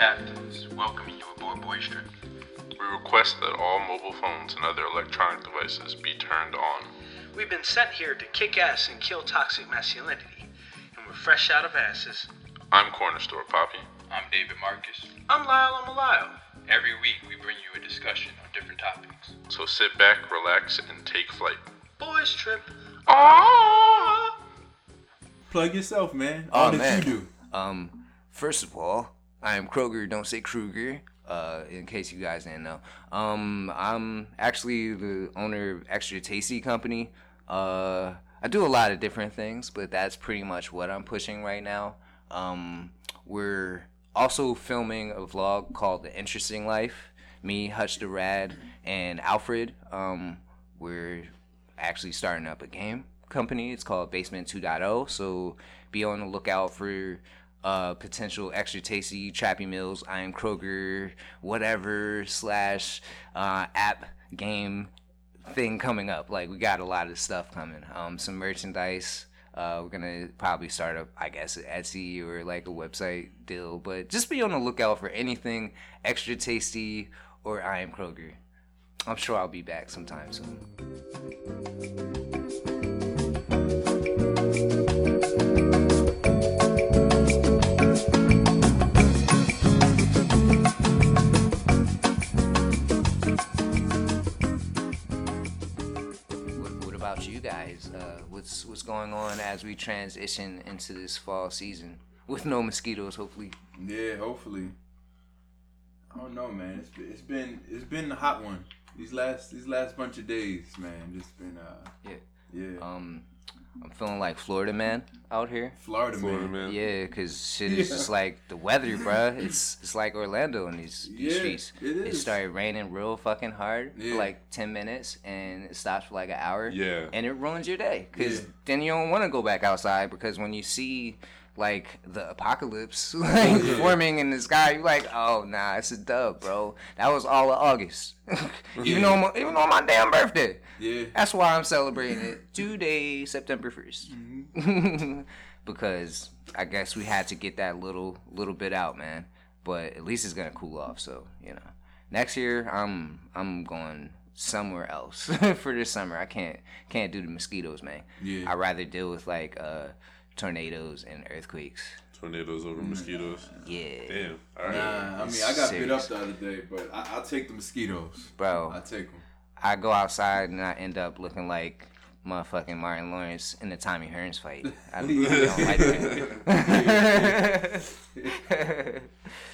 captains, welcoming you aboard Boys Trip. We request that all mobile phones and other electronic devices be turned on. We've been sent here to kick ass and kill toxic masculinity, and we're fresh out of asses. I'm Corner Store Papi. I'm David Marcus. I'm Lyle, I'm a Lyle. Every week we bring you a discussion on different topics. So sit back, relax, and take flight. Boys Trip. Oh! Plug yourself, man. Oh, All that man. you do. Um, first of all, I am Kroger. Don't say Kruger. Uh, in case you guys didn't know, um, I'm actually the owner of Extra Tasty Company. Uh, I do a lot of different things, but that's pretty much what I'm pushing right now. Um, we're also filming a vlog called The Interesting Life. Me, Hutch the Rad, and Alfred. Um, we're actually starting up a game company. It's called Basement 2.0. So be on the lookout for uh, potential extra tasty Trappy Mills, I am Kroger, whatever slash uh, app game thing coming up. Like we got a lot of stuff coming. Um, some merchandise. Uh, we're gonna probably start up, I guess, an Etsy or like a website deal. But just be on the lookout for anything extra tasty or I am Kroger. I'm sure I'll be back sometime soon. What's what's going on as we transition into this fall season with no mosquitoes, hopefully? Yeah, hopefully. I don't know, man. It's been, it's been it's been a hot one. These last these last bunch of days, man. Just been uh Yeah. yeah. Um, I'm feeling like Florida man out here. Florida, Florida man. man. Yeah, cause shit is Yeah. just like the weather, bruh. It's it's like Orlando in these, these Yeah, streets. it is. It started raining real fucking hard Yeah. for like ten minutes, and it stops for like an hour. Yeah. and it ruins your day, cause Yeah. then you don't want to go back outside because when you see like the apocalypse like forming in the sky, you're like, oh nah, it's a dub, bro. That was all of August, even Yeah. though my, even on my damn birthday. Yeah. That's why I'm celebrating it today, September 1st. Mm-hmm. because I guess we had to get that little little bit out, man. But at least it's gonna cool off, so you know. Next year, I'm I'm going somewhere else for this summer. I can't can't do the mosquitoes, man. Yeah. I'd rather deal with like uh, tornadoes and earthquakes. Tornadoes over mosquitoes. Yeah, Damn. All right. Nah, I mean I got bit up the other day, but I, I'll take the mosquitoes. bro. I take them. I go outside and I end up looking like motherfucking Martin Lawrence in the Tommy Hearns fight. I really don't like that.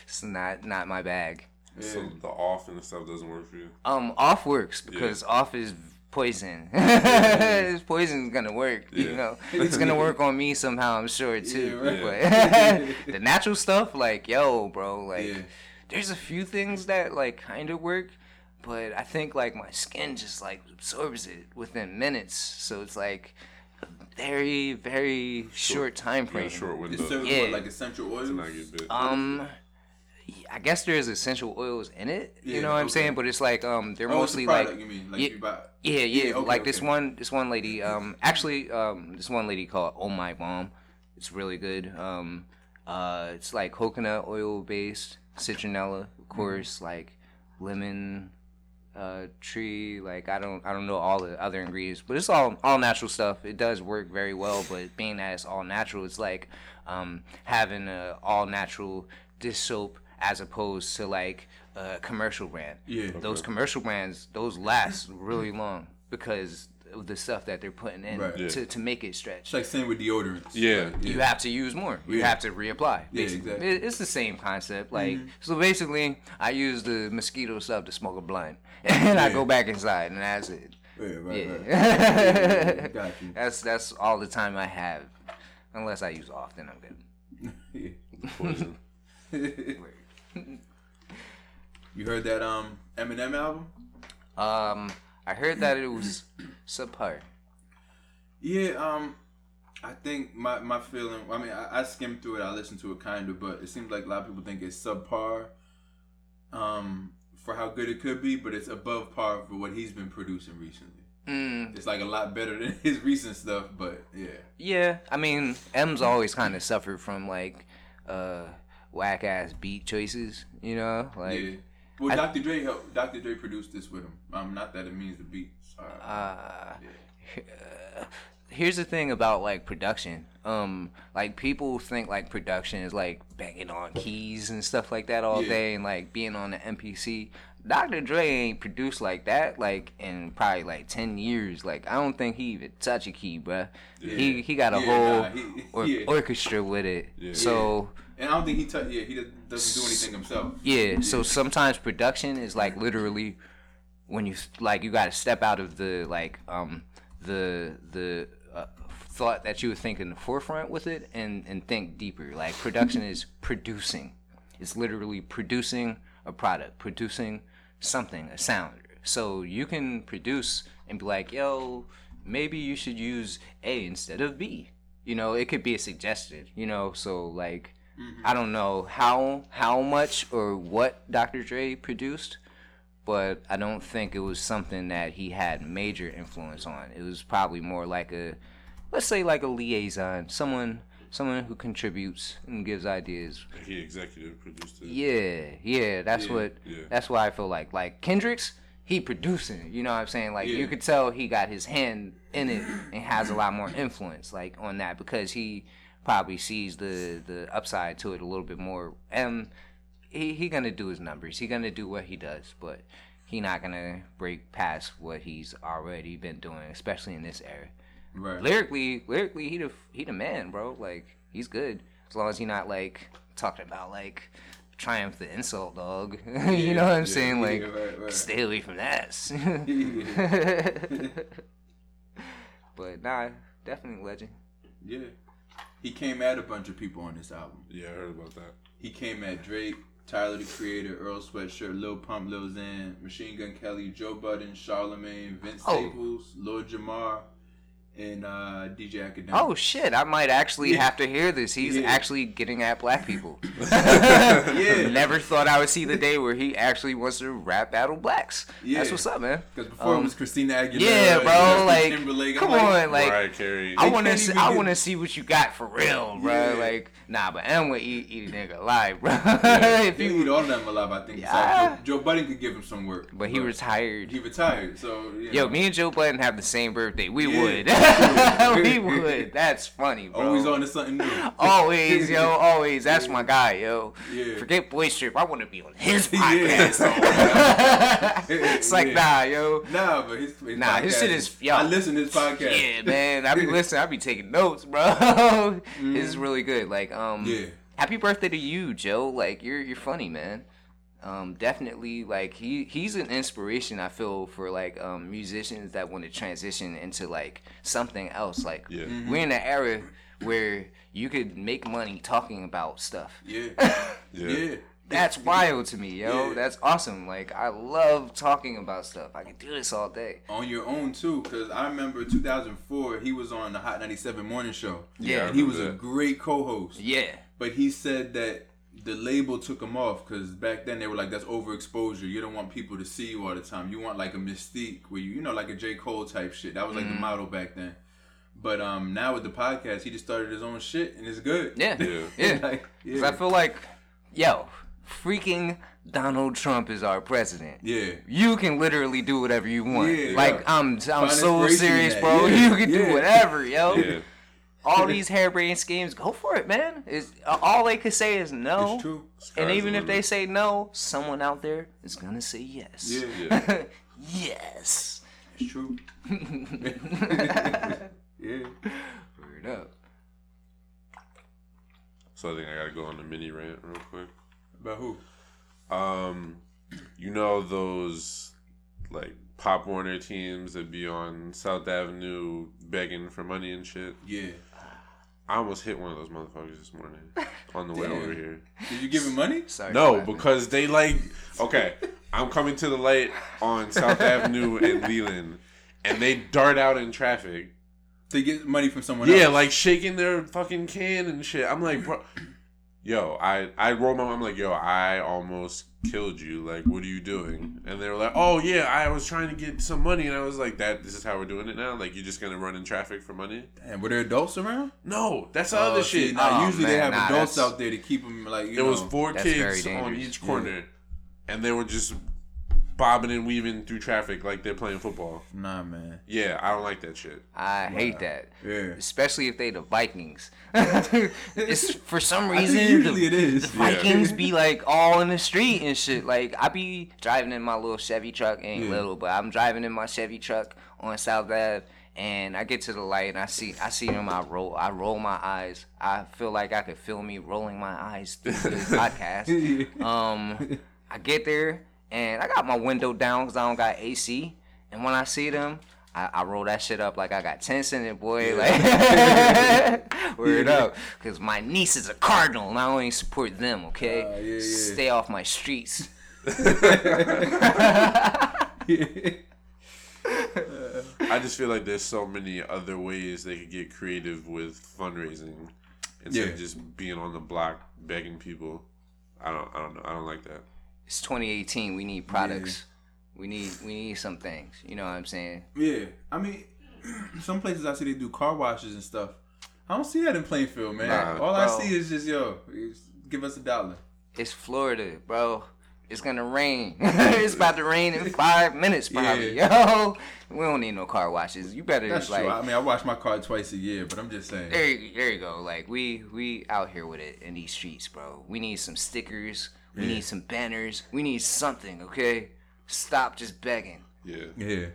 it's not not my bag. So the off and stuff doesn't work for you. Um, off works because off is poison. This poison's gonna work. You know, it's gonna work on me somehow. I'm sure too. Yeah, But the natural stuff, like yo, bro, like Yeah. there's a few things that like kind of work, but I think like my skin just like absorbs it within minutes. So it's like a very very short time Yeah, frame. short window. It's Yeah. what, like essential oils. to not. Um, I guess there's essential oils in it. you know what I'm saying? But it's like um, they're Oh, the mostly product, like you mean like yeah, you buy. yeah, yeah. Yeah, okay, like this one, this one lady. Um, actually, um, this one lady called Oh My Mom. It's really good. Um, uh, it's like coconut oil based, citronella, Mm-hmm. of course, like lemon, uh, tree. Like I don't, I don't know all the other ingredients, but it's all all natural stuff. It does work very well. But being that it's all natural, it's like um, having a all natural dish soap as opposed to like a commercial brand. Yeah. Those commercial brands, those last really long because of the stuff that they're putting in Right. Yeah. to, to make it stretch. It's like same with deodorants. Yeah. Like, You have to use more. You Yeah. have to reapply. Yeah, exactly. Mm-hmm. It- it's the same concept. Like so, basically, I use the mosquito stuff to smoke a blunt, and I go back inside, and that's it. Yeah, right, Yeah. right. Yeah, got you. That's that's all the time I have, unless I use off. Then I'm good. Poison. You heard that um Eminem album? Um, I heard that it was subpar. Yeah, um, I think my my feeling. I mean, I, I skimmed through it. I listened to it kind of, but it seems like a lot of people think it's subpar. Um, for how good it could be, but it's above par for what he's been producing recently. Mm, It's like a lot better than his recent stuff, but yeah, yeah, I mean, Em's always kind of suffered from like, uh, whack ass beat choices. You know, like yeah. Well, I- Dr. Dre helped. Dr. Dre produced this with him. Um, not that it means the beats. Uh, uh, yeah. here's the thing about like production. Um, like people think like production is like banging on keys and stuff like that all Yeah. day and like being on the MPC. Dr. Dre ain't produced like that like in probably like ten years. Like I don't think he even touch a key, bruh. He he got a Yeah, whole nah, he- or- yeah. orchestra with it. Yeah. So And I don't think he. T- yeah, he does- doesn't do anything himself. yeah, so sometimes production is like literally when you like you got to step out of the like um the the uh, thought that you would think in the forefront with it and and think deeper. Like production is producing. It's literally producing a product, producing something, a sound. So you can produce and be like, "Yo, maybe you should use A instead of B." You know, it could be a suggestion, you know, so like I don't know how how much or what Dr. Dre produced, but I don't think it was something that he had major influence on. It was probably more like a let's say like a liaison, someone someone who contributes and gives ideas. He executive produced it. Yeah, yeah, that's Yeah, what yeah. that's why I feel like like Kendrick's he producing. You know what I'm saying? Like you could tell he got his hand in it and has a lot more influence like on that because he probably sees the the upside to it a little bit more. And he he gonna do his numbers. He gonna do what he does, but he not gonna break past what he's already been doing, especially in this era. Right. Lyrically, lyrically, he the he the man, bro. Like he's good as long as he not like talking about like triumph the insult dog. you know what I'm saying? Like yeah, right, right. stay away from that. but nah, definitely legend. Yeah. He came at a bunch of people on this album. Yeah, I heard about that. He came at Drake, Tyler the Creator, Earl Sweatshirt, Lil Pump, Lil Xan, Machine Gun Kelly, Joe Budden, Charlamagne, Vince Oh. Staples, Lord Jamar, and uh, DJ Akademiks. Oh shit! I might actually Yeah. have to hear this. He's Yeah. actually getting at black people. yeah. Never thought I would see the day where he actually wants to rap battle blacks. Yeah. That's what's up, man. Because before it Um, was Christina Aguilera. Yeah, bro. Justin Like, Timberlake. I'm come like, on, like. I want to see. I want to see what you got for real, bro. Yeah. Like, nah, but Em would eat, eat a nigga alive, bro. if you, eat all of them alive, I think. Yeah. So Joe, Joe Budden could give him some work. but he retired. He retired, so you Yo, me and Joe Budden have the same birthday. We Yeah. would. we would. That's funny, bro. always on to something new. Always, yo, always. That's my guy, yo. Yeah. Forget Boys Trip. I want to be on his podcast. it's like, nah, yo. Nah, but his, his Nah, his shit is- yo. I listen to his podcast. Yeah, man. I be listening. I be taking notes, bro. It's really good. Like, um, Mm-hmm. Yeah. happy birthday to you, Joe. Like, you're you're funny, man. Um, definitely, like he he's an inspiration. I feel for like um musicians that want to transition into like something else. Like, Yeah. Mm-hmm. we're in an era where you could make money talking about stuff. Yeah. Yeah. yeah. That's wild to me, yo. Yeah. That's awesome. Like, I love talking about stuff. I can do this all day. On your own too, because I remember 2004, he was on the Hot 97 morning show. Yeah. And he was remember a great co-host. Yeah. But he said that the label took him off because back then they were like, "That's overexposure. You don't want people to see you all the time. You want like a mystique where you, you know, like a J Cole type shit. That was like Mm-hmm. the model back then." But um, now with the podcast, he just started his own shit and it's good. Yeah. Yeah. Yeah. like, yeah. I feel like, yo, freaking Donald Trump is our president. yeah. You can literally do whatever you want. Yeah. like I'm, I'm Find so serious, bro. Yeah. You can Yeah. do whatever, yo. Yeah. All these harebrained schemes, go for it, man. Is all they could say is no. It's true. And even if they say no, someone out there is gonna say yes. Yeah. Yeah. yes. It's true. yeah. Word up. So I think I gotta go on the mini rant real quick. About who? Um, you know those like Pop Warner teams that be on South Avenue begging for money and shit. Yeah. I almost hit one of those motherfuckers this morning on the way over here. Did you give him money? Sorry. No, because they like okay. I'm coming to the light on South Avenue and Leland, and they dart out in traffic. To get money from someone Yeah, else. like shaking their fucking can and shit. I'm like, bro, yo, I I rolled my I'm like, yo, I almost killed you. Like, what are you doing? And they were like, oh yeah, I was trying to get some money, and I was like, that this is how we're doing it now. Like, you're just gonna run in traffic for money? And were there adults around? No, that's the Oh, other see, shit. nah, Oh, usually they have nah, adults out there to keep them like you There know. was four kids on each corner, and they were just bobbing and weaving through traffic like they're playing football. Nah, man. Yeah, I don't like that shit. I hate that. Yeah. Especially if they the Vikings. it's for some I reason think usually the, it is. the Vikings be like all in the street and shit. Like I be driving in my little Chevy truck, ain't Yeah. little, but I'm driving in my Chevy truck on South Ave, and I get to the light and I see I see them. I roll I roll my eyes. I feel like I could feel me rolling my eyes through the podcast. Um, I get there and I got my window down because I don't got AC. And when I see them, I, I roll that shit up like I got tents in it, boy. Like, word up, because my niece is a cardinal, and I only support them. Okay, Ah, yeah, yeah. stay off my streets. I just feel like there's so many other ways they could get creative with fundraising instead Yeah. of just being on the block begging people. I don't, I don't know. I don't like that. It's 2018. We need products. We need we need some things. You know what I'm saying? Yeah, I mean, some places I see they do car washes and stuff. I don't see that in Plainfield, man. Nah, All I see is just yo, give us a dollar. It's Florida, bro. It's gonna rain. it's about to rain in five minutes, probably. Yo, we don't need no car washes. You better That's like. true. I mean, I wash my car twice a year, but I'm just saying. There, you- there you go. Like we we out here with it in these streets, bro. We need some stickers. We Yeah. need some banners. We need something. Okay, stop just begging. Yeah. Yeah.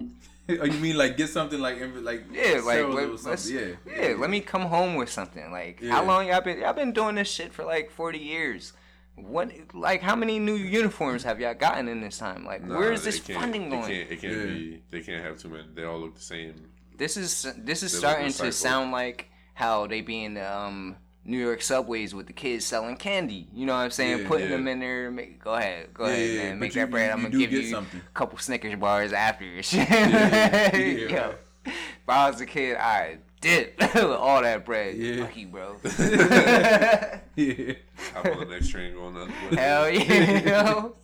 oh, you mean like get something like in- like Yeah, like sell let, us yeah, yeah, yeah. Let me come home with something. Like Yeah. how long y'all been? Y'all been doing this shit for like forty years. What like how many new uniforms have y'all gotten in this time? Like Nah, where is this funding It going? can't, it can't Yeah. be. They can't have too many. They all look the same. This is this is They starting to sound like how they be in the um, New York subways with the kids selling candy. You know what I'm saying? Yeah, Putting yeah. them in there. Make, go ahead, go Yeah, ahead, yeah, man. Make you- that bread. you- I'm gonna give you something. a couple Snickers bars after your shit. yeah, Yo, if I was a kid, I dip with all that bread. Yeah. Lucky, bro. yeah. Hop on the next train going on. Hell yeah, yo.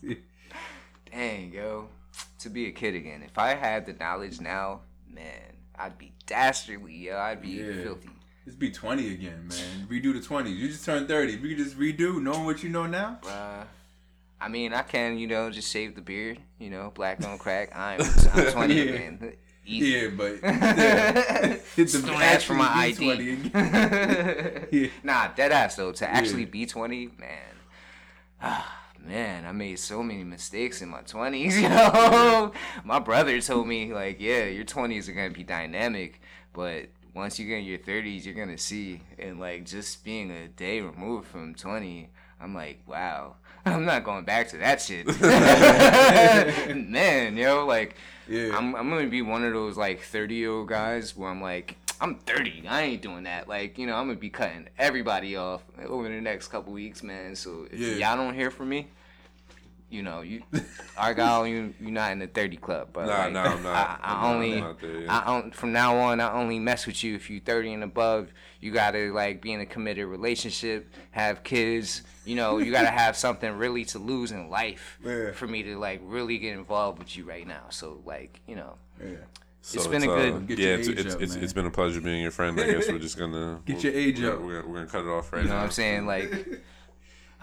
Dang, yo. To be a kid again. If I had the knowledge now, man, I'd be dastardly, yo. I'd be Yeah. filthy. Just be 20 again, man. Redo the 20s. You just turned 30. If you could just redo knowing what you know now. Bruh. I mean, I can, you know, just shave the beard, you know, black on crack. I'm, I'm 20 Yeah. again. Easy. Yeah, but yeah. hit the ask for my ID. be 20 again. Yeah. Nah, dead ass though. To actually Yeah. be 20, man. Ah, man, I made so many mistakes in my 20s, yo. my brother told me, like, yeah, your 20s are going to be dynamic, but once you get in your 30s, you're going to see. And, like, just being a day removed from 20, I'm like, wow. I'm not going back to that shit. man, yo, like, Yeah. I'm, I'm gonna be one of those like 30 year old guys where I'm like, I'm 30, I ain't doing that. Like, you know, I'm gonna be cutting everybody off over the next couple weeks, man. So if Yeah. y'all don't hear from me, you know, you Argyle, you you're not in the 30 club, but Nah, like, nah, I'm not. I, I I'm only, not there yet. I on, from now on, I only mess with you if you're 30 and above. You gotta like be in a committed relationship, have kids. You know, you gotta have something really to lose in life Yeah. for me to like really get involved with you right now. So like, you know, Yeah. So It's been a good- uh, yeah, it's it's, up, it's, it's been a pleasure being your friend. I guess we're just gonna Get we're- your age we're, up. We're, we're gonna cut it off right You know now. what I'm saying? Like,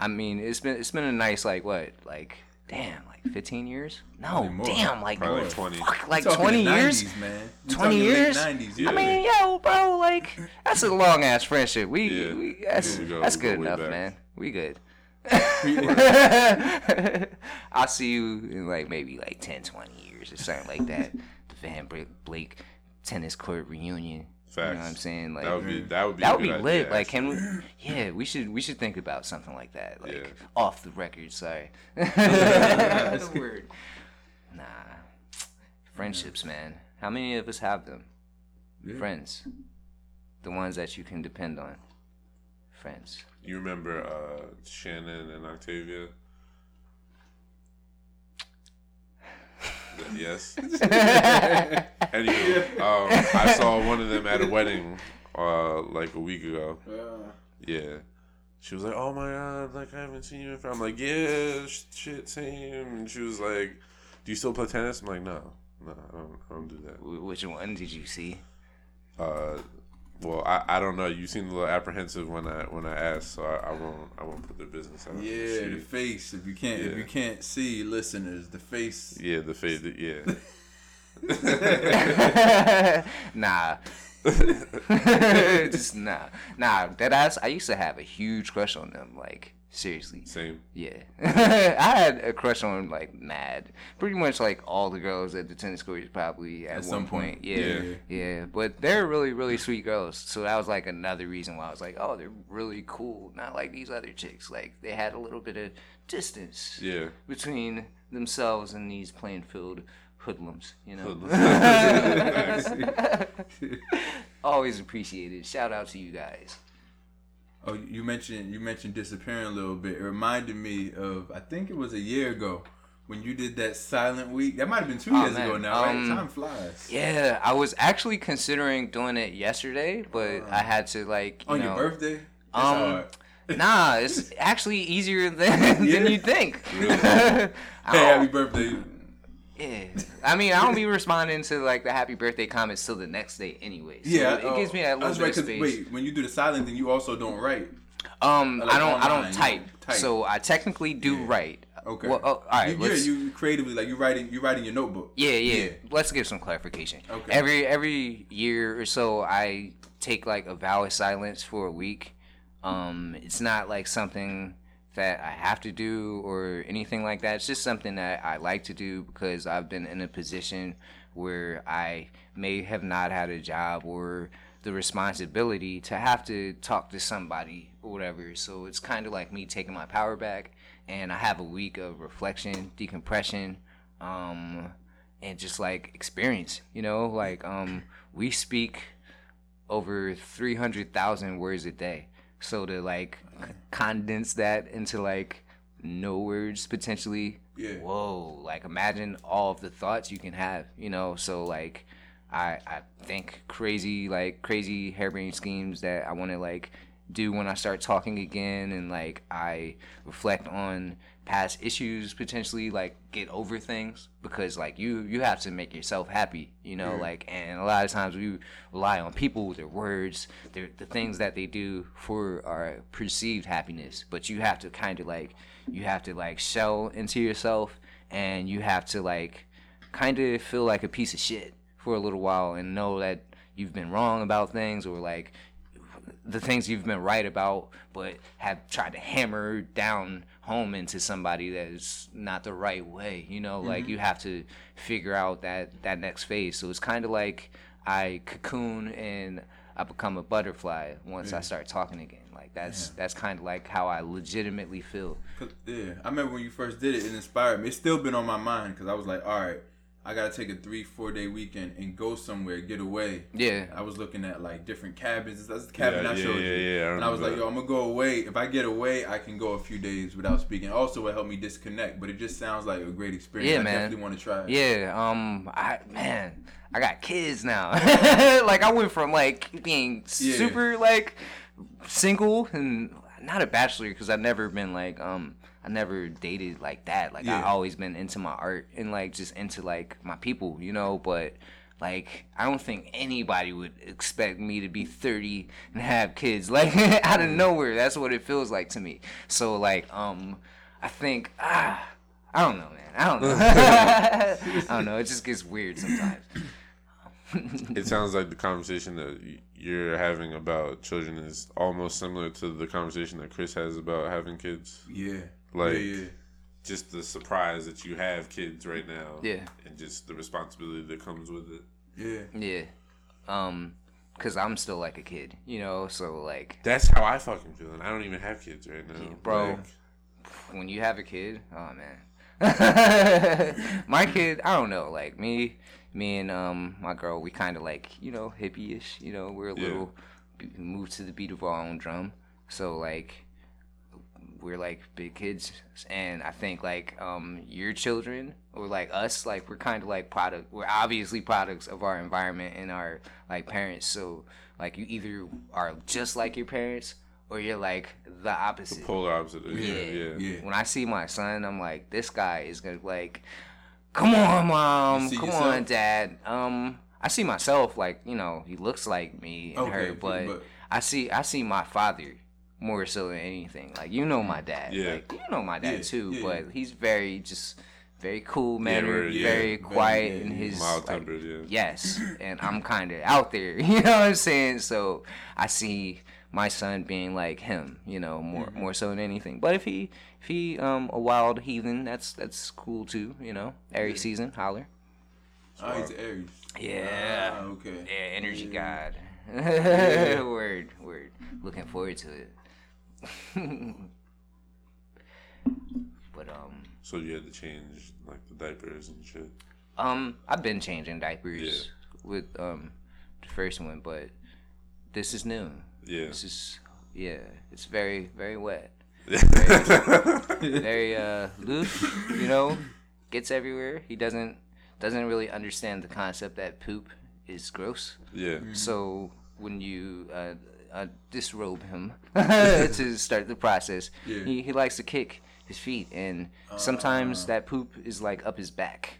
I mean, it's been it's been a nice like what like damn like 15 years? No, damn like Probably 20. fuck, like Talking 20 years. 90s, man. We 20 talking late years? 90s, Yeah. I mean, yo, bro, like that's a long ass friendship. We, Yeah. we that's we go- that's we good enough, man. We good. I'll see you in like maybe like 10, 20 years or something like that. The Van Blake tennis court reunion. You know what I'm saying? Like that would be that would be that would be lit. idea, like, can we? Yeah, we should. We should think about something like that. Like Yeah. off the record. Sorry. the word. Nah. Friendships, man. How many of us have them? Yeah. Friends. The ones that you can depend on. Friends. You remember uh, Shannon and Octavia? Yes. Anyway, um, I saw one of them at a wedding uh, like a week ago. Uh, Yeah. she was like, "Oh my god, like I haven't seen you in." forever." I'm like, "Yeah, shit, same." And she was like, "Do you still play tennis?" I'm like, "No, no, I don't, I don't do that." Which one did you see? Uh, well, I, I don't know. You seemed a little apprehensive when I when I asked, so I, I won't I won't put the business out. Yeah, the face. If you can't, if you can't see, listeners, the face. yeah, the face. Yeah, nah. Just nah. Nah, that ass I used to have a huge crush on them, like seriously. same. Yeah. I had a crush on like mad. Pretty much like all the girls at the tennis courts probably at, At one some point. point. Yeah, Yeah. yeah. But they're really, really sweet girls. So that was like another reason why I was like, oh, they're really cool. Not like these other chicks. Like they had a little bit of distance Yeah. between themselves and these Plainfield hoodlums, you know. Always appreciated. Shout out to you guys. Oh, you mentioned you mentioned disappearing a little bit. It reminded me of I think it was a year ago when you did that silent week. That might have been two Oh, years man. ago now, Um, right? Time flies. Yeah, I was actually considering doing it yesterday, but I had to like you On know, your birthday? That's um, hard. Nah, it's actually easier than Yeah. than you think. Hey, happy birthday. Yeah, I mean, I don't be responding to like the happy birthday comments till the next day, anyway. So Yeah, it gives me that little that's bit right. of space. wait, when you do the silent thing, you also don't write. Um, Like I don't, I don't type, type. so I technically do Yeah. write. Okay. Well, oh, all right. You, yeah, you creatively like you writing you writing your notebook. Yeah, yeah, Yeah. Let's give some clarification. Okay. Every every year or so, I take like a vow of silence for a week. Um, it's not like something that I have to do or anything like that. It's just something that I like to do because I've been in a position where I may have not had a job or the responsibility to have to talk to somebody or whatever. So it's kind of like me taking my power back, and I have a week of reflection, decompression, um, and just like experience. You know, like um, we speak over three hundred thousand words a day. So to like condense that into like no words potentially. Yeah. Whoa! Like imagine all of the thoughts you can have. You know, so like. I, I think crazy like crazy harebrained schemes that I want to like do when I start talking again and like I reflect on past issues potentially like get over things? Because like you you have to make yourself happy you know like and a lot of times we rely on people their words their the things that they do for our perceived happiness. But you have to kind of like you have to like shell into yourself and you have to like kind of feel like a piece of shit for a little while and know that you've been wrong about things or like the things you've been right about but have tried to hammer down home into somebody that is not the right way you know like mm-hmm. you have to figure out that that next phase so it's kind of like i cocoon and i become a butterfly once i mm-hmm. start talking again like that's that's kind of like how i legitimately feel. Yeah, I remember when you first did it. It inspired me. It's still been on my mind because I was like, all right, I gotta take a three, four day weekend and go somewhere, get away. yeah I was looking at like different cabins. That's the cabin Yeah, I yeah, showed yeah, you. yeah, I and I was remember like, yo, I'm gonna go away. If I get away, I can go a few days without speaking. Also, it helped me disconnect. But it just sounds like a great experience. Yeah, I man. definitely want to try. it. Yeah, um, I man, I got kids now. like I went from like being Yeah. super like single and not a bachelor because I've never been like um I never dated like that. Like I Yeah. always been into my art and like just into like my people, you know. But like I don't think anybody would expect me to be 30 and have kids like out of nowhere. That's what it feels like to me. So like um I think ah I don't know, man. I don't know. I don't know. It just gets weird sometimes. It sounds like the conversation that you're having about children is almost similar to the conversation that Chris has about having kids. Yeah. Like- yeah, yeah. Just the surprise that you have kids right now. Yeah. And just the responsibility that comes with it. Yeah. Yeah. Um, cause I'm still like a kid, you know. So like, That's how I fucking feel. And I don't even have kids right now. bro. Like, when you have a kid, oh man. my kid, I don't know. Like me, me and um my girl, we kind of like you know hippie-ish. You know, we're a Yeah. little we move to the beat of our own drum. So like we're like big kids, and I think like um your children or like us, like we're kind of like product. We're obviously products of our environment and our like parents. So like you either are just like your parents or you're like the opposite. The polar opposite. Yeah, Yeah. yeah. Yeah. When I see my son, I'm like, this guy is gonna be like, come on, mom, come yourself? on, dad. Um, I see myself like you know he looks like me and Okay, her, but, but- I see I see my father more so than anything. Like you know my dad, Yeah. like you know my dad Yeah, too, yeah. but he's very just very cool mannered, very- yeah, very very, quiet yeah, in yeah. his Mild like, tempered, yeah. Yes, and I'm kind of out there. You know what I'm saying? So I see my son being like him. You know, more Mm-hmm. more so than anything. But if he if he um a wild heathen, that's that's cool too. You know, Aries season, holler. Oh, he's Aries. Yeah. Ah, okay. Yeah, energy Yeah. god. word, word. Looking forward to it. but um, So you had to change like the diapers and shit. um, I've been changing diapers Yeah. with um the first one, but this is new. Yeah. This is yeah, it's very very wet, yeah. very uh loose. You know, gets everywhere. He doesn't doesn't really understand the concept that poop is gross. Yeah. So when you uh, uh, disrobe him to start the process, Yeah. he, he likes to kick his feet, and sometimes that poop is like up his back.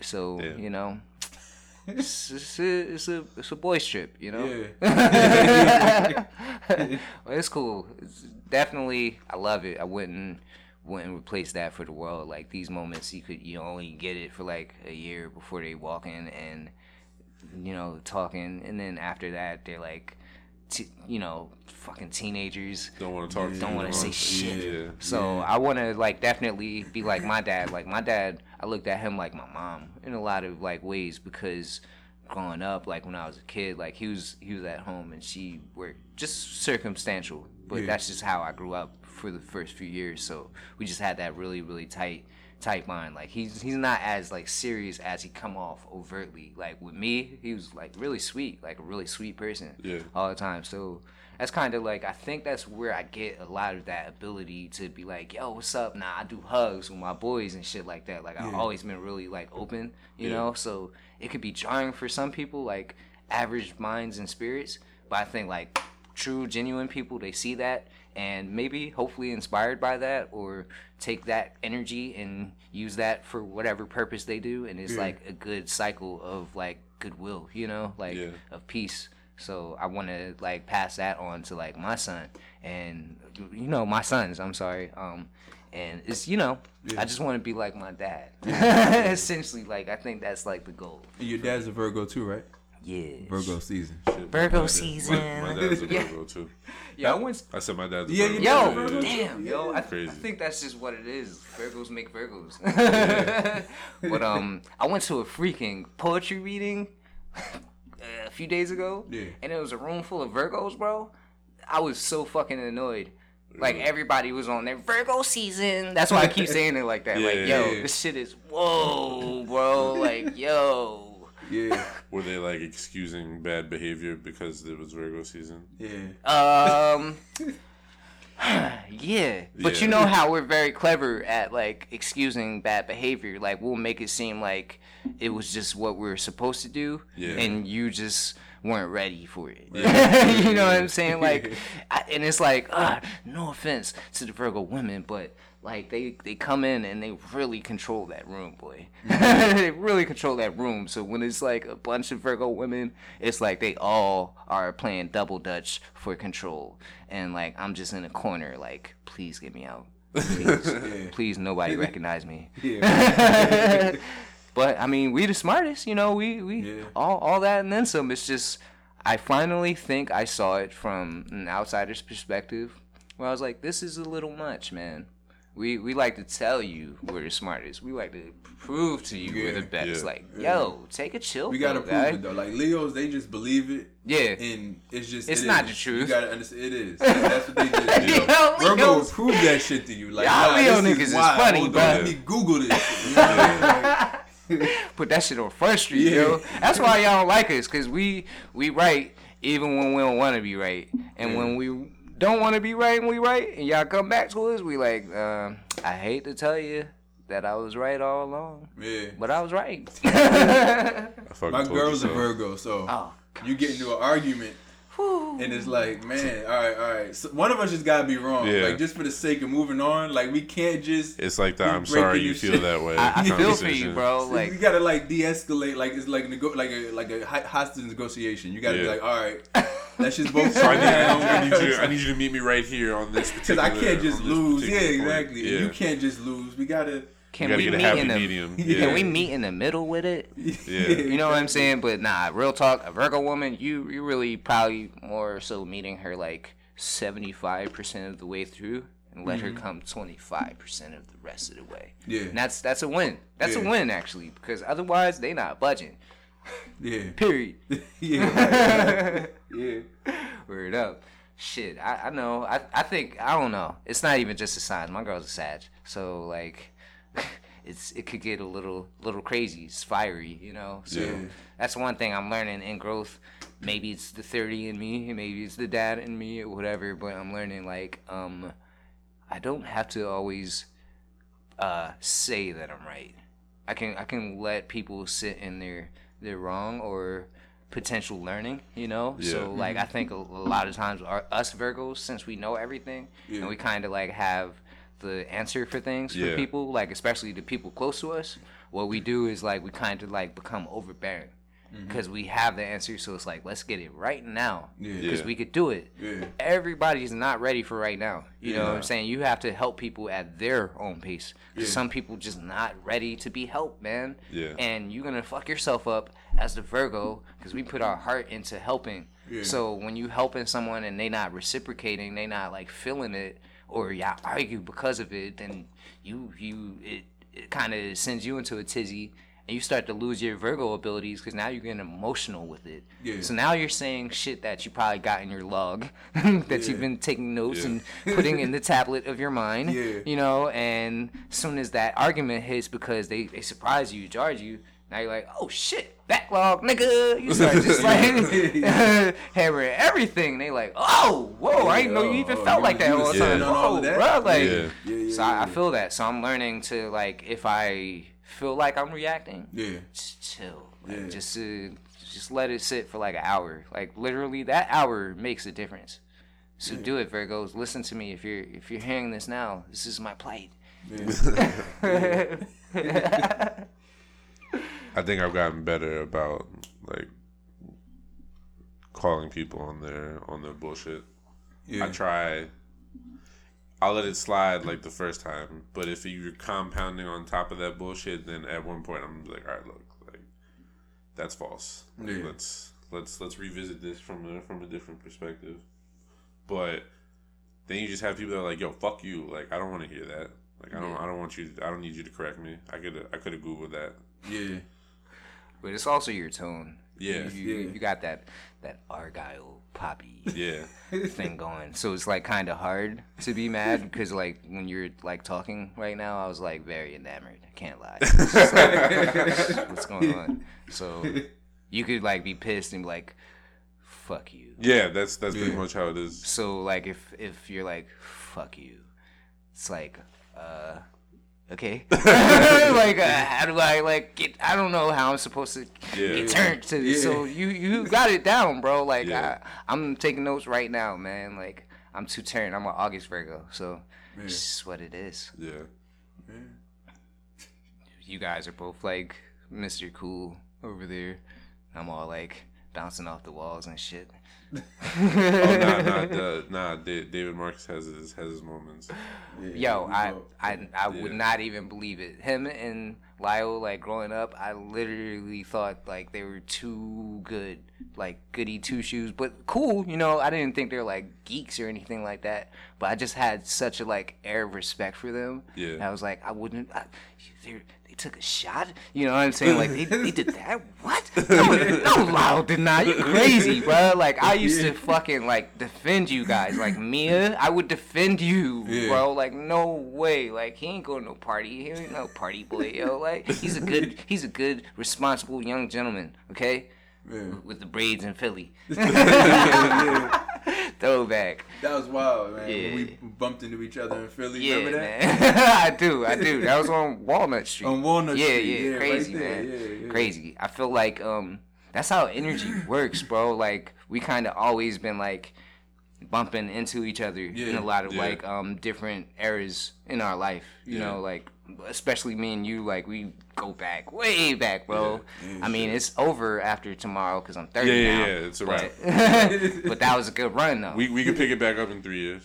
So Yeah. you know, it's, it's, a, it's a it's a boy strip, you know. Yeah. well, it's cool. It's definitely, I love it. I wouldn't wouldn't replace that for the world. Like these moments, you could you only get it for like a year before they walk in and you know talking, and then after that they're like, t- you know, fucking teenagers. Don't want to talk. Don't want to say shit. Yeah. So I want to like definitely be like my dad. Like my dad, I looked at him like my mom in a lot of like ways because growing up, like when I was a kid, like he was he was at home and she worked just circumstantial. But Yeah. that's just how I grew up for the first few years. So we just had that really really tight tight mind. Like he's he's not as like serious as he come off overtly. Like with me, he was like really sweet, like a really sweet person Yeah. all the time. So that's kind of like I think that's where I get a lot of that ability to be like, yo, what's up? Nah, I do hugs with my boys and shit like that. Like I've always been really like open, you Yeah. know. So it could be jarring for some people, like average minds and spirits. But I think like true, genuine people, they see that and maybe hopefully inspired by that or take that energy and use that for whatever purpose they do and it's Yeah. like a good cycle of like goodwill you know like Yeah. of peace so i want to like pass that on to like my son and you know my sons i'm sorry um and it's you know Yeah. i just want to be like my dad essentially like i think that's like the goal your dad's a Virgo too, right? Yeah Virgo season. Shit, Virgo my dad- season. My, my dad's a Yeah. Virgo too. yeah i went I said my dad's a Yeah, Virgo. your Yo, Virgo? damn, yo, I, I think that's just what it is. Virgos make Virgos. but um, I went to a freaking poetry reading a few days ago, Yeah. and it was a room full of Virgos, bro. I was so fucking annoyed. Like everybody was on their Virgo season. That's why I keep saying it like that. like, yo, Yeah. this shit is whoa, bro. Like, yo. Yeah, Were they like excusing bad behavior because it was Virgo season? yeah. Um. yeah, but you know how we're very clever at like excusing bad behavior. Like we'll make it seem like it was just what we are supposed to do, Yeah. and you just weren't ready for it. Yeah. you know what I'm saying? Like, I, and it's like, ah, no offense to the Virgo women, but like they they come in and they really control that room, boy. Mm-hmm. they really control that room. So when it's like a bunch of Virgo women, it's like they all are playing double dutch for control, and like I'm just in a corner, like please get me out. Please, please nobody recognize me. Yeah. But I mean, we the smartest, you know. We we Yeah. all all that and then some. It's just I finally think I saw it from an outsider's perspective, where I was like, this is a little much, man. We we like to tell you we're the smartest. We like to prove to you we're the best. yeah, like, yo, take a chill. We gotta prove guy. it though. Like Leos, they just believe it, Yeah. and it's just It's it not is. the truth. You gotta understand. It is. That's what they do. Yo, Virgo will Leos- prove that shit to you. Like, Y'all nah, Leo niggas is wild. funny, Hold bruh. on, let me Google this. You know what I mean? Like, put that shit on Front Street, Yeah. yo. That's why y'all don't like us, cause we we right even when we don't want to be right, and Yeah. when we don't want to be right and we right, and y'all come back to us, we like, uh, I hate to tell you that I was right all along, yeah. but I was right. I My girl's a so. Virgo, so oh, you get into an argument, And it's like, man, all right, all right. So one of us just gotta be wrong. Yeah. Like just for the sake of moving on, like we can't just. It's like the I'm breaking sorry you your feel shit. that way. I, I feel for you, bro. you Like, gotta like de-escalate, like it's like nego- like a like a hostage negotiation. You gotta be like, all right, let's just both. So I need, I, need, I, down. you, I need you to meet me right here on this Because particular. I can't just lose. Yeah, exactly. Yeah. You can't just lose. We gotta. can we meet in the medium. Yeah. Can we meet in the middle with it? Yeah. You know what I'm saying? But nah, real talk, a Virgo woman, you you really probably more so meeting her like 75% of the way through and let her come 25% of the rest of the way. Mm-hmm. Yeah. And that's that's a win. That's Yeah. a win actually because otherwise they not budging. Yeah. Period. yeah. yeah. Word up. Shit, I, I know. I, I think I don't know. It's not even just a sign. My girl's a Sag, so like, it's it could get a little little crazy. It's fiery, you know. So Yeah. that's one thing I'm learning in growth. Maybe it's the thirty in me, maybe it's the dad in me, or whatever. But I'm learning like, um, I don't have to always uh, say that I'm right. I can I can let people sit in their their wrong or potential learning, you know. Yeah. So mm-hmm. like I think a, a lot of times our, us Virgos, since we know everything Yeah. and we kind of like have the answer for things Yeah. for people, like especially the people close to us. What we do is like we kind of like become overbearing Mm-hmm. because we have the answer. So it's like let's get it right now Yeah. because Yeah. we could do it Yeah. everybody's not ready for right now. You know what I'm saying? You have to help people at their own pace. Yeah. Some people just not ready to be helped, man. Yeah. And you're gonna fuck yourself up as the Virgo because we put our heart into helping. Yeah. So when you helping someone and they not reciprocating, they not like feeling it, or y'all argue because of it, then you you it it kind of sends you into a tizzy. And you start to lose your Virgo abilities because now you're getting emotional with it. Yeah. So now you're saying shit that you probably got in your log that Yeah. you've been taking notes Yeah. and putting in the tablet of your mind. Yeah. You know, and as soon as that argument hits because they, they surprise you, charge you, now you're like, oh shit, backlog, nigga. You start just like hammering everything. They like, oh, whoa, I didn't know you even Oh, felt you- like that all the time. sitting on all oh, Whoa, bro. Like, Yeah. Yeah, yeah, so I, I yeah. feel that. So I'm learning to like, if I feel like I'm reacting, Yeah. just chill. Like, Yeah. Just uh, just let it sit for like an hour. Like literally, that hour makes a difference. So do it, Virgos. Listen to me. If you're if you're hearing this now, this is my plight. I think I've gotten better about like calling people on their on their bullshit. Yeah. I try. I'll let it slide like the first time, but if you're compounding on top of that bullshit, then at one point I'm like, all right, look, like that's false. Like, Yeah. Let's let's let's revisit this from a from a different perspective. But then you just have people that are like, yo, fuck you. Like I don't want to hear that. Like I don't I don't want you. To, I don't need you to correct me. I could I could have googled that. Yeah. But it's also your tone. Yeah. You, you, Yeah. you got that that Argyle Papi Yeah. thing going. So it's like kind of hard to be mad because like when you're like talking right now, I was like very enamored. I can't lie. It's like, what's going on? So you could like be pissed and be like, "Fuck you." Yeah, that's that's pretty Yeah. much how it is. So like if if you're like fuck you, it's like uh okay. like uh, how do I like get? I don't know how I'm supposed to Yeah. get turned to. Yeah. So you you got it down, bro. Like Yeah. I, I'm taking notes right now, man. Like I'm too turned. I'm an August Virgo, so Yeah. it's just what it is. Yeah. Man. You guys are both like Mr. Cool over there. I'm all like bouncing off the walls and shit. Oh nah, nah, the, nah. David Marcus has his has his moments. Yo, I, I, I would Yeah. not even believe it. Him and Lyle, like growing up, I literally thought like they were too good, like goody two shoes, but cool. You know, I didn't think they were like geeks or anything like that. But I just had such a like air of respect for them. Yeah. I was like, I wouldn't. I, they, they took a shot. You know what I'm saying? Like they, they did that. What? No, no, Lyle did not. You crazy, bro? Like I used to fucking like defend you guys. Like Mia, I would defend you, Yeah. bro. Like no way. Like he ain't going to no party. He ain't no party boy, yo. Like he's a good, he's a good, responsible young gentleman. Okay, Yeah. with the braids in Philly. yeah. Throwback. That was wild, man. Yeah. We bumped into each other in Philly. Yeah, Remember that? man. I do, I do. That was on Walnut Street. On Walnut yeah, Street, Yeah, yeah, crazy, right man. yeah, yeah. Crazy. I feel like um that's how energy works, bro. Like we kind of always been like bumping into each other in a lot of yeah. like um different eras in our life. You Yeah. know, like especially me and you, like we go back way back, bro. Yeah, yeah, I mean, sure. it's over after tomorrow because I'm 30 Yeah, yeah, now. yeah, it's a but, wrap. but that was a good run though. We we could pick it back up in three years.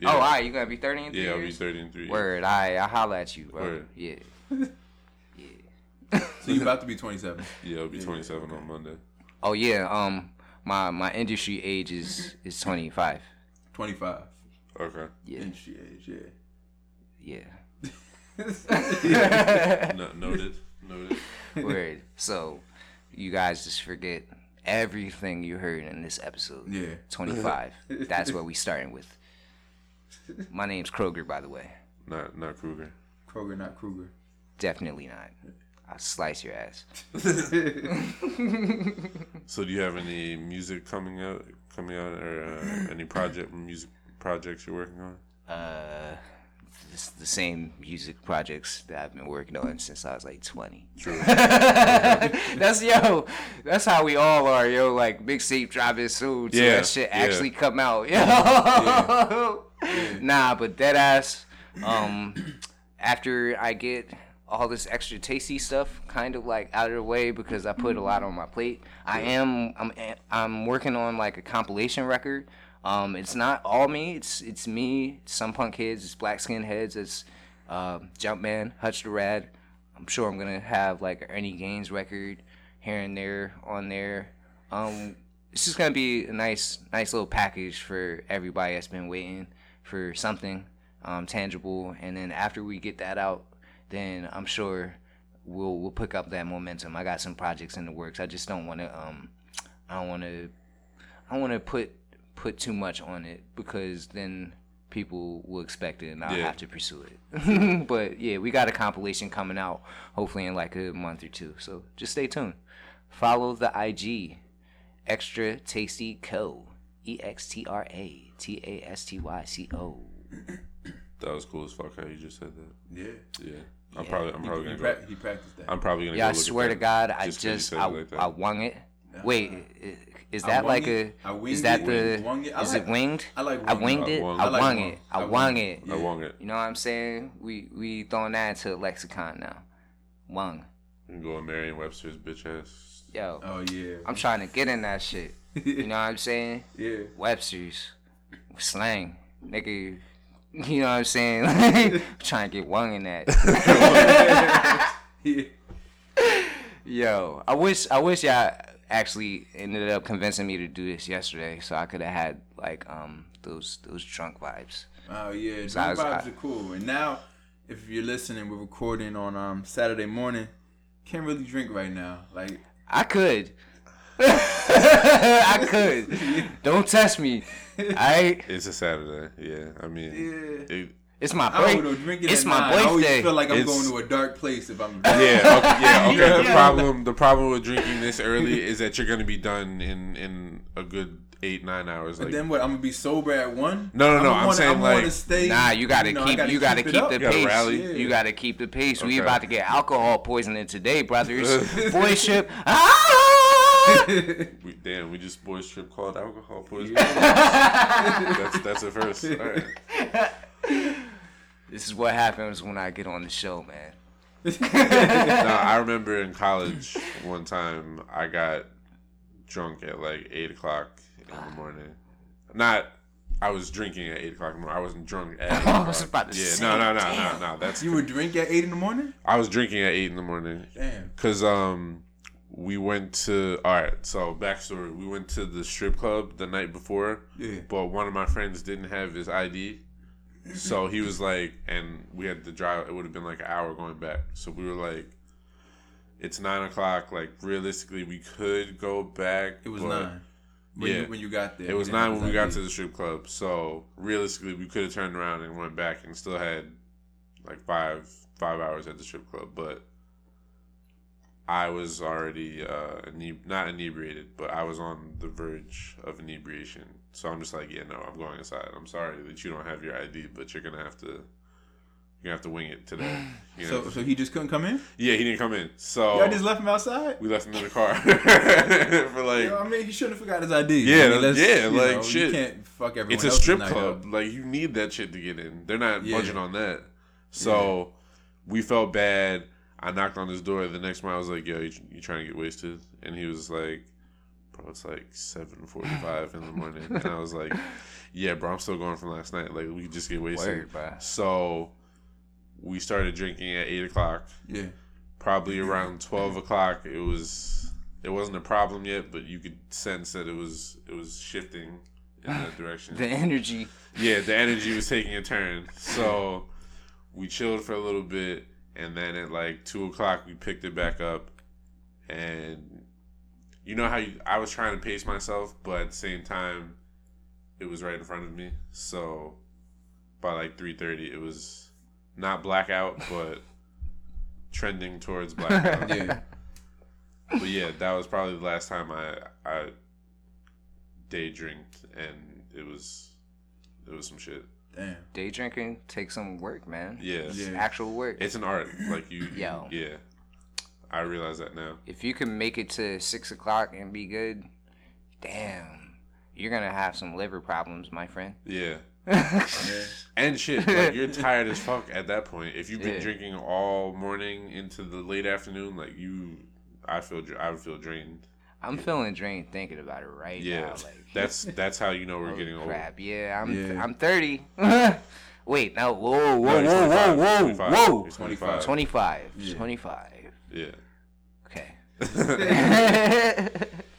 Yeah. Oh, all right, you gonna be 30 in three Yeah, I'll be years? thirty in three years. Word, all right, I'll holla at you, bro. Word. Yeah. So you're about to be 27. Yeah, I'll be twenty seven on Monday. Oh yeah, um, my my industry age is is 25. 25. Okay. Yeah, Industry age, yeah. yeah. No, noted. Noted. Word. So, you guys just forget everything you heard in this episode. Yeah. 25. That's what we starting with. My name's Kroger, by the way. Not not Kruger. Kroger, not Kruger. Definitely not. I'll slice your ass. So do you have any music coming out coming out or uh, any project music projects you're working on? Uh, it's the same music projects that I've been working on since I was like 20. True. that's yo. That's how we all are, yo. Like mixtape dropping soon, so Yeah, that shit yeah. actually come out, yo. Nah, but dead ass. Um, after I get all this extra tasty stuff kind of like out of the way because I put a lot on my plate. I am I'm I'm working on like a compilation record. Um, it's not all me. It's it's me. Some punk kids. It's black skin heads. It's uh, Jumpman, Hutch the Rad. I'm sure I'm gonna have like Ernie Gaines record here and there on there. Um, it's just gonna be a nice, nice little package for everybody that's been waiting for something um, tangible. And then after we get that out, then I'm sure we'll we'll pick up that momentum. I got some projects in the works. I just don't want to. Um, I don't want to. I want to put put too much on it because then people will expect it and I'll Yeah. have to pursue it. but yeah, we got a compilation coming out hopefully in like a month or two. So just stay tuned. Follow the IG Extra Tasty Co. E X T R A T A S T Y C O. That was cool as fuck how you just said that. Yeah. Yeah. I'm Yeah. probably I'm He, probably he, gonna go. prac- he practiced that. I'm probably gonna. Yeah, go I look at swear to God, I 'cause you just I, it like. I wung it. Wait, i- is that wung like it. a I is that it. the Wung it. I is like- it winged? I like I winged it. I I like wung wung. it. I I wung wung it. it. I wung it. You know what I'm saying? We we throwing that into the lexicon now. Wung. You can go on Merriam-Webster's bitch ass. Yo, Oh yeah. I'm trying to get in that shit. You know what I'm saying? yeah. Webster's slang, nigga. You know what I'm saying? Like, trying to get wung in that. yeah. Yo, I wish I wish y'all actually ended up convincing me to do this yesterday, so I could have had like um those those drunk vibes. Oh yeah. So I Drunk was- vibes I- are cool. And now, if you're listening, we're recording on um Saturday morning. Can't really drink right now. Like I could. I could. Don't test me. I. It's a Saturday. Yeah. I mean, yeah. it, It's my I birthday. Drinking It's at my nine, I always feel like I'm It's- going to a dark place if I'm. yeah. Okay, yeah. Okay. The problem the problem with drinking this early is that you're gonna be done in in a good eight nine hours. But then what? I'm gonna be sober at one. No, no, no, I'ma I'm wanna- saying, I'ma like- stay, Nah, you gotta know, I keep. you gotta it keep up. the You gotta pace. rally. You gotta keep the pace. We about to get alcohol poisoning today, brothers. Boy ship. Ah! we, damn, we just boys trip called alcohol poisoning. that's that's a first. All right. This is what happens when I get on the show, man. no, I remember in college one time I got drunk at like eight o'clock in the morning. Not, I was drinking at eight o'clock in the morning. I wasn't drunk at. 8 o'clock. I was about to yeah, say, no, no, no, damn. no, no. That's You were drink at eight in the morning? I was drinking at eight in the morning Damn. because um we went to all right. So backstory: we went to the strip club the night before, Yeah. but one of my friends didn't have his ID. So he was like, and we had to drive. It would have been like an hour going back. So we were like, it's nine o'clock. Like realistically, we could go back. It was nine. When yeah. You, when you got there. It was nine when we got to the strip club. So realistically, we could have turned around and went back and still had like five five hours at the strip club. But I was already uh, not inebriated, but I was on the verge of inebriation. So I'm just like, yeah, no, I'm going inside. I'm sorry that you don't have your ID, but you're gonna have to gonna have to wing it today. You know? So, so he just couldn't come in. yeah, he didn't come in. So Y'all just left him outside. we left him in the car for like. Yo, I mean, he shouldn't have forgot his ID. Yeah, I mean, yeah, you like, know, shit. You can't fuck everyone. it's a strip club. up. Like you need that shit to get in. They're not Yeah. budging on that. So we felt bad. I knocked on his door. The next morning, I was like, "Yo, you, you trying to get wasted?" And he was like, "Bro, it's like seven forty-five in the morning." And I was like, "Yeah, bro, I'm still going from last night. Like we could just get wasted." Word. So we started drinking at eight o'clock. Yeah. Probably around twelve o'clock, it was. It wasn't a problem yet, but you could sense that it was. It was shifting in that direction. The energy. Yeah, the energy was taking a turn. So we chilled for a little bit, and then at like two o'clock, we picked it back up. And you know how you, I was trying to pace myself, but at the same time, it was right in front of me. So by like three thirty, it was not blackout, but trending towards blackout. Yeah. But yeah, that was probably the last time I I day drinked, and it was it was some shit. Damn. Day drinking takes some work, man. Yeah, Yeah. Actual work. it's an art. Like you, Yo. yeah. I realize that now. if you can make it to six o'clock and be good, damn, you're gonna have some liver problems, my friend. Yeah, and shit. Like you're tired as fuck at that point. If you've been Yeah. drinking all morning into the late afternoon, like you, I feel I would feel drained. I'm feeling drained thinking about it right Yeah, now. Like, that's that's how you know we're holy getting old. crap. Yeah, I'm Yeah. I'm 30. Wait, no, whoa, whoa, No, whoa, 25, whoa, 25, whoa, whoa. 25. 25, Yeah. 25. Yeah. Okay.